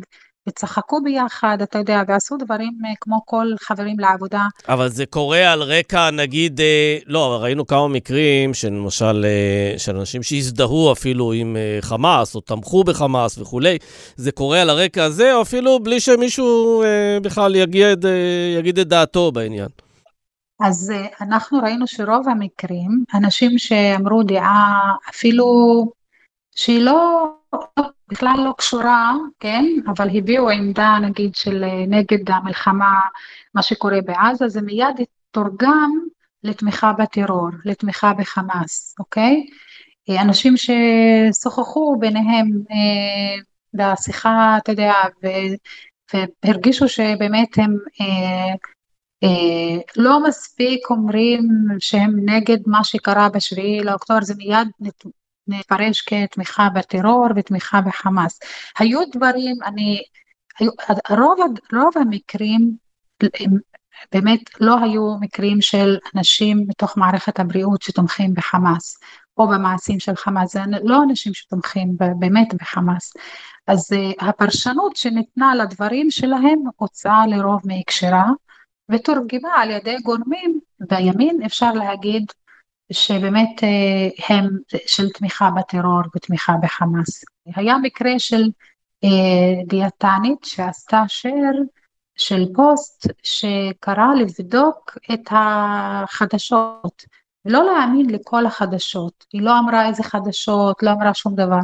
וצחקו ביחד, אתה יודע, ועשו דברים אה, כמו כל חברים לעבודה. אבל זה קורה על רקע, נגיד, אה, לא, ראינו כמה מקרים של למשל, אה, של אנשים שהזדהו אפילו עם חמאס, או תמכו בחמאס וכולי. זה קורה על הרקע הזה, או אפילו בלי שמישהו בכלל יגיד, יגיד את דעתו בעניין. אז אה, אנחנו ראינו שרוב המקרים, אנשים שאמרו דעה אפילו שהיא לא, בכלל לא קשורה, כן, אבל הביעו עמדה נגיד של אה, נגד המלחמה, מה שקורה בעזה, זה מיד תורגם לתמיכה בטרור, לתמיכה בחמאס, אוקיי? אה, אנשים ששוחחו ביניהם אה, בשיחה, אתה יודע, והרגישו שבאמת הם אה, לא מספיק אומרים שהם נגד מה שקרה בשביעי לאוקטובר, זה מיד נפרש כתמיכה בטרור ותמיכה בחמאס. היו דברים, אני, היו, רוב, רוב המקרים הם באמת לא היו מקרים של אנשים מתוך מערכת הבריאות שתומכים בחמאס או במעשים של חמאס, זה לא אנשים שתומכים באמת בחמאס. אז uh, הפרשנות שניתנה לדברים שלהם הוצאה לרוב מהקשרה ותורגמה על ידי גורמים בימין, אפשר להגיד, שבאמת אה, הם של תמיכה בטרור ותמיכה בחמאס. היה מקרה של אה, דיאטנית שעשתה שר של פוסט שקרא לבדוק את החדשות, ולא להאמין לכל החדשות. היא לא אמרה איזה חדשות, לא אמרה שום דבר.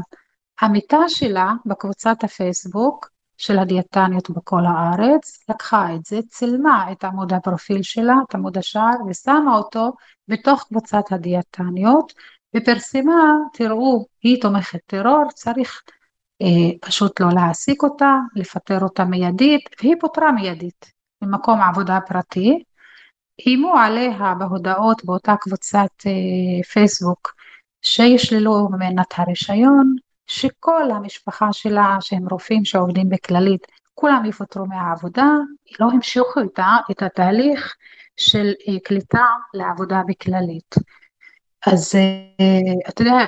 עמיתה שלה בקבוצת הפייסבוק של הדיאטניות בכל הארץ, לקחה את זה, צילמה את עמוד הפרופיל שלה, את עמוד השער, ושמה אותו בתוך קבוצת הדיאטניות, ופרסמה, תראו, היא תומכת טרור, צריך אה, פשוט לא להעסיק אותה, לפטר אותה מיידית, והיא פוטרה מיידית ממקום עבודה פרטי. איימו עליה בהודעות באותה קבוצת אה, פייסבוק שישללו ממנה את הרישיון, שכל המשפחה שלה, שהם רופאים שעובדים בכללית, כולם יפוטרו מהעבודה, לא המשיכו איתה את התהליך של אה, קליטה לעבודה בכללית. אז אה, אתה יודע,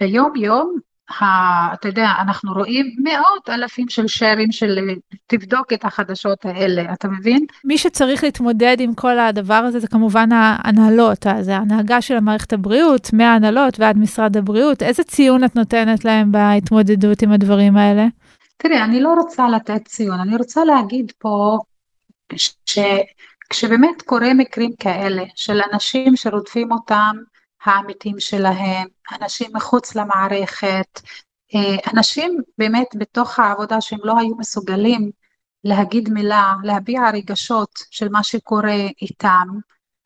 ביום יום אתה יודע, אנחנו רואים מאות אלפים של שרים של תבדוק את החדשות האלה, אתה מבין? מי שצריך להתמודד עם כל הדבר הזה זה כמובן ההנהלות, זה ההנהגה של המערכת הבריאות, מההנהלות ועד משרד הבריאות. איזה ציון את נותנת להם בהתמודדות עם הדברים האלה? תראי, אני לא רוצה לתת ציון, אני רוצה להגיד פה שכשבאמת קורה מקרים כאלה של אנשים שרודפים אותם העמיתים שלהם, אנשים מחוץ למערכת, אה, אנשים באמת בתוך העבודה שהם לא היו מסוגלים להגיד מילה, להביע רגשות של מה שקורה איתם,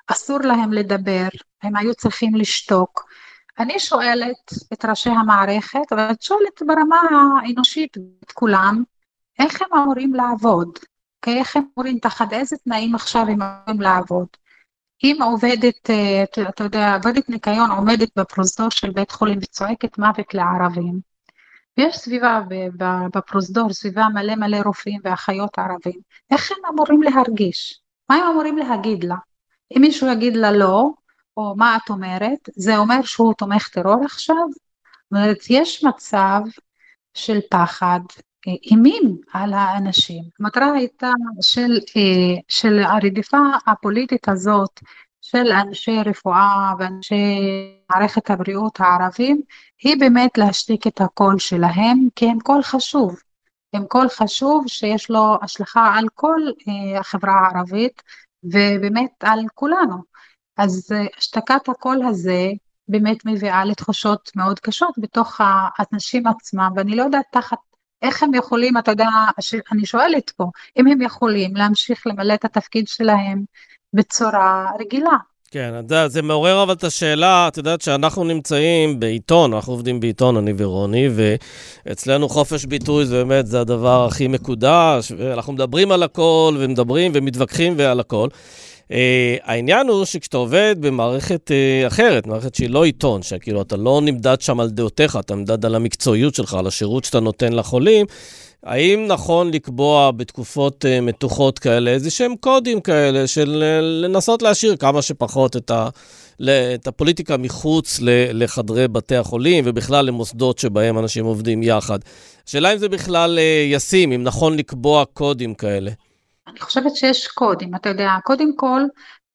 אסור להם לדבר, הם היו צריכים לשתוק. אני שואלת את ראשי המערכת, אבל את שואלת ברמה האנושית את כולם, איך הם אמורים לעבוד? אוקיי? איך הם אמורים, תחת איזה תנאים עכשיו הם אמורים לעבוד? אם עובדת, אה, אתה יודע, עובדת ניקיון עומדת בפרוזדור של בית חולים וצועקת מוות לערבים, ויש סביבה בפרוזדור, סביבה מלא מלא רופאים ואחיות ערבים, איך הם אמורים להרגיש? מה הם אמורים להגיד לה? אם מישהו יגיד לה לא, או מה את אומרת, זה אומר שהוא תומך טרור עכשיו? זאת אומרת, יש מצב של פחד, אימים על האנשים. המטרה הייתה של, אה, של הרדיפה הפוליטית הזאת של אנשי רפואה ואנשי מערכת הבריאות הערבים, היא באמת להשתיק את הקול שלהם, כי הם קול חשוב. הם קול חשוב שיש לו השלכה על כל אה, החברה הערבית ובאמת על כולנו. אז השתקת הקול הזה באמת מביאה לתחושות מאוד קשות בתוך האנשים עצמם, ואני לא יודעת תחת איך הם יכולים, אתה יודע, אני שואלת פה, אם הם יכולים להמשיך למלא את התפקיד שלהם בצורה רגילה. כן, אתה זה מעורר אבל את השאלה, את יודעת שאנחנו נמצאים בעיתון, אנחנו עובדים בעיתון, אני ורוני, ואצלנו חופש ביטוי זה באמת, זה הדבר הכי מקודש, ואנחנו מדברים על הכל, ומדברים ומתווכחים ועל הכל. Uh, העניין הוא שכשאתה עובד במערכת uh, אחרת, מערכת שהיא לא עיתון, שכאילו אתה לא נמדד שם על דעותיך, אתה נמדד על המקצועיות שלך, על השירות שאתה נותן לחולים, האם נכון לקבוע בתקופות uh, מתוחות כאלה איזה שהם קודים כאלה של uh, לנסות להשאיר כמה שפחות את, ה, את הפוליטיקה מחוץ לחדרי בתי החולים ובכלל למוסדות שבהם אנשים עובדים יחד? השאלה אם זה בכלל uh, ישים, אם נכון לקבוע קודים כאלה. אני חושבת שיש קודים, אתה יודע, קודם כל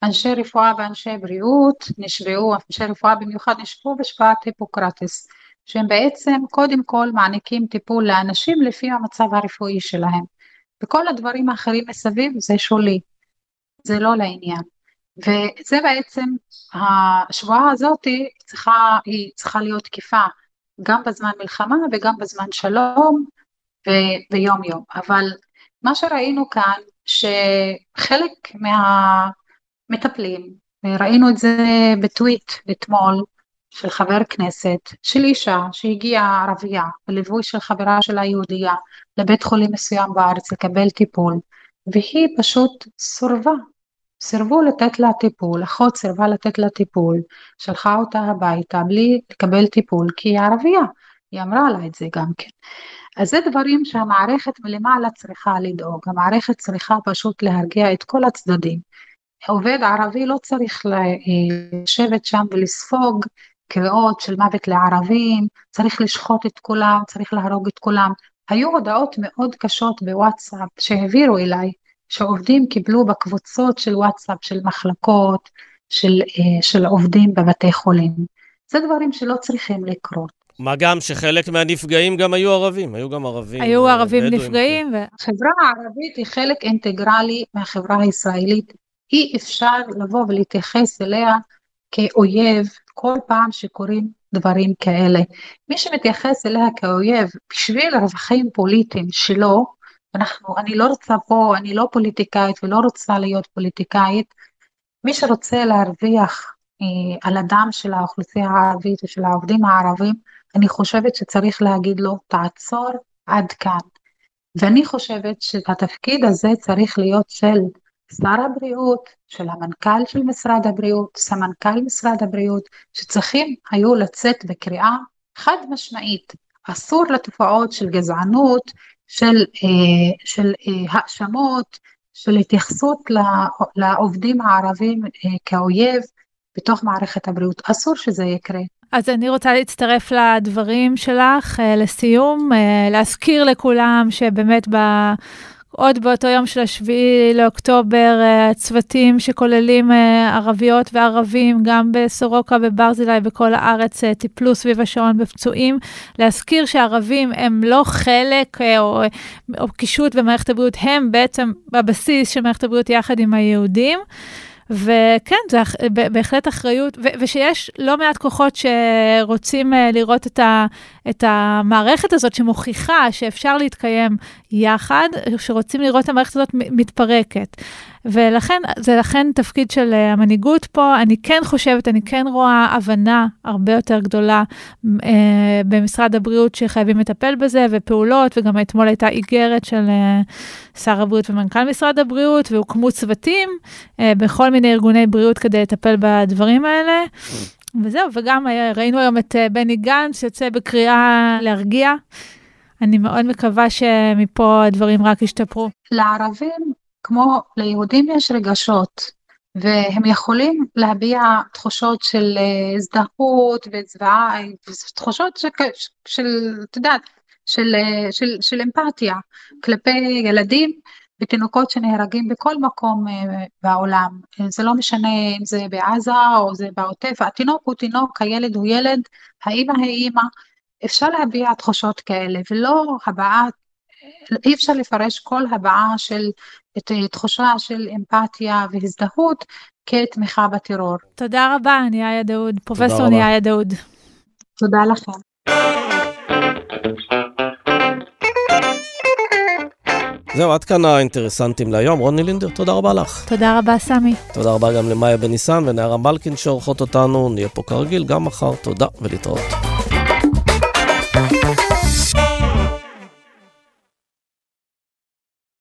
אנשי רפואה ואנשי בריאות נשבעו, אנשי רפואה במיוחד נשבעו בשבעת היפוקרטס, שהם בעצם קודם כל מעניקים טיפול לאנשים לפי המצב הרפואי שלהם, וכל הדברים האחרים מסביב זה שולי, זה לא לעניין. וזה בעצם, השבועה הזאת צריכה, היא צריכה להיות תקיפה גם בזמן מלחמה וגם בזמן שלום ויום יום, אבל מה שראינו כאן שחלק מהמטפלים, ראינו את זה בטוויט אתמול של חבר כנסת, של אישה שהגיעה ערבייה בליווי של חברה שלה יהודייה לבית חולים מסוים בארץ לקבל טיפול, והיא פשוט סורבה, סירבו לתת לה טיפול, אחות סירבה לתת לה טיפול, שלחה אותה הביתה בלי לקבל טיפול כי היא ערבייה, היא אמרה לה את זה גם כן. אז זה דברים שהמערכת מלמעלה צריכה לדאוג, המערכת צריכה פשוט להרגיע את כל הצדדים. עובד ערבי לא צריך לשבת שם ולספוג קריאות של מוות לערבים, צריך לשחוט את כולם, צריך להרוג את כולם. היו הודעות מאוד קשות בוואטסאפ שהעבירו אליי, שעובדים קיבלו בקבוצות של וואטסאפ של מחלקות, של, אה, של עובדים בבתי חולים. זה דברים שלא צריכים לקרות. מה גם שחלק מהנפגעים גם היו ערבים, היו גם ערבים. היו אה, ערבים נפגעים. ו... החברה הערבית היא חלק אינטגרלי מהחברה הישראלית. אי אפשר לבוא ולהתייחס אליה כאויב כל פעם שקורים דברים כאלה. מי שמתייחס אליה כאויב בשביל רווחים פוליטיים שלו, אנחנו, אני לא רוצה פה, אני לא פוליטיקאית ולא רוצה להיות פוליטיקאית, מי שרוצה להרוויח אה, על הדם של האוכלוסייה הערבית ושל העובדים הערבים, אני חושבת שצריך להגיד לו, תעצור עד כאן. ואני חושבת שהתפקיד הזה צריך להיות של שר הבריאות, של המנכ"ל של משרד הבריאות, סמנכ"ל משרד הבריאות, שצריכים היו לצאת בקריאה חד משמעית. אסור לתופעות של גזענות, של, אה, של אה, האשמות, של התייחסות לעובדים הערבים אה, כאויב בתוך מערכת הבריאות. אסור שזה יקרה. אז אני רוצה להצטרף לדברים שלך, אה, לסיום, אה, להזכיר לכולם שבאמת ב... עוד באותו יום של השביעי לאוקטובר, אה, הצוותים שכוללים ערביות וערבים, גם בסורוקה, בברזילי, בכל הארץ, טיפלו סביב השעון בפצועים. להזכיר שערבים הם לא חלק או, או קישוט במערכת הבריאות, הם בעצם בבסיס של מערכת הבריאות יחד עם היהודים. וכן, זה בהחלט אחריות, ו- ושיש לא מעט כוחות שרוצים uh, לראות את את המערכת הזאת שמוכיחה שאפשר להתקיים יחד, שרוצים לראות את המערכת הזאת מתפרקת. ולכן, זה לכן תפקיד של אה, המנהיגות פה. אני כן חושבת, אני כן רואה הבנה הרבה יותר גדולה אה, במשרד הבריאות שחייבים לטפל בזה, ופעולות, וגם אתמול הייתה איגרת של אה, שר הבריאות ומנכ"ל משרד הבריאות, והוקמו צוותים אה, בכל מיני ארגוני בריאות כדי לטפל בדברים האלה. וזהו, וגם ראינו היום את אה, בני גנץ יוצא בקריאה להרגיע. אני מאוד מקווה שמפה הדברים רק ישתפרו. לערבים כמו ליהודים יש רגשות, והם יכולים להביע תחושות של אה, הזדהות וזוועה, תחושות של, של את יודעת, של, אה, של, של אמפתיה כלפי ילדים ותינוקות שנהרגים בכל מקום אה, בעולם. זה לא משנה אם זה בעזה או זה בעוטף, התינוק הוא תינוק, הילד הוא ילד, האימא היא אימא. אפשר להביע תחושות כאלה, ולא הבעת אי אפשר לפרש כל הבעה של תחושה של אמפתיה והזדהות כתמיכה בטרור. תודה רבה, ניאיה דאוד, פרופסור ניאיה דאוד. תודה לכם. זהו, עד כאן האינטרסנטים להיום. רוני לינדר, תודה רבה לך. תודה רבה, סמי. תודה רבה גם למאיה בניסן ונערה מלקין שעורכות אותנו. נהיה פה כרגיל גם מחר. תודה ולהתראות.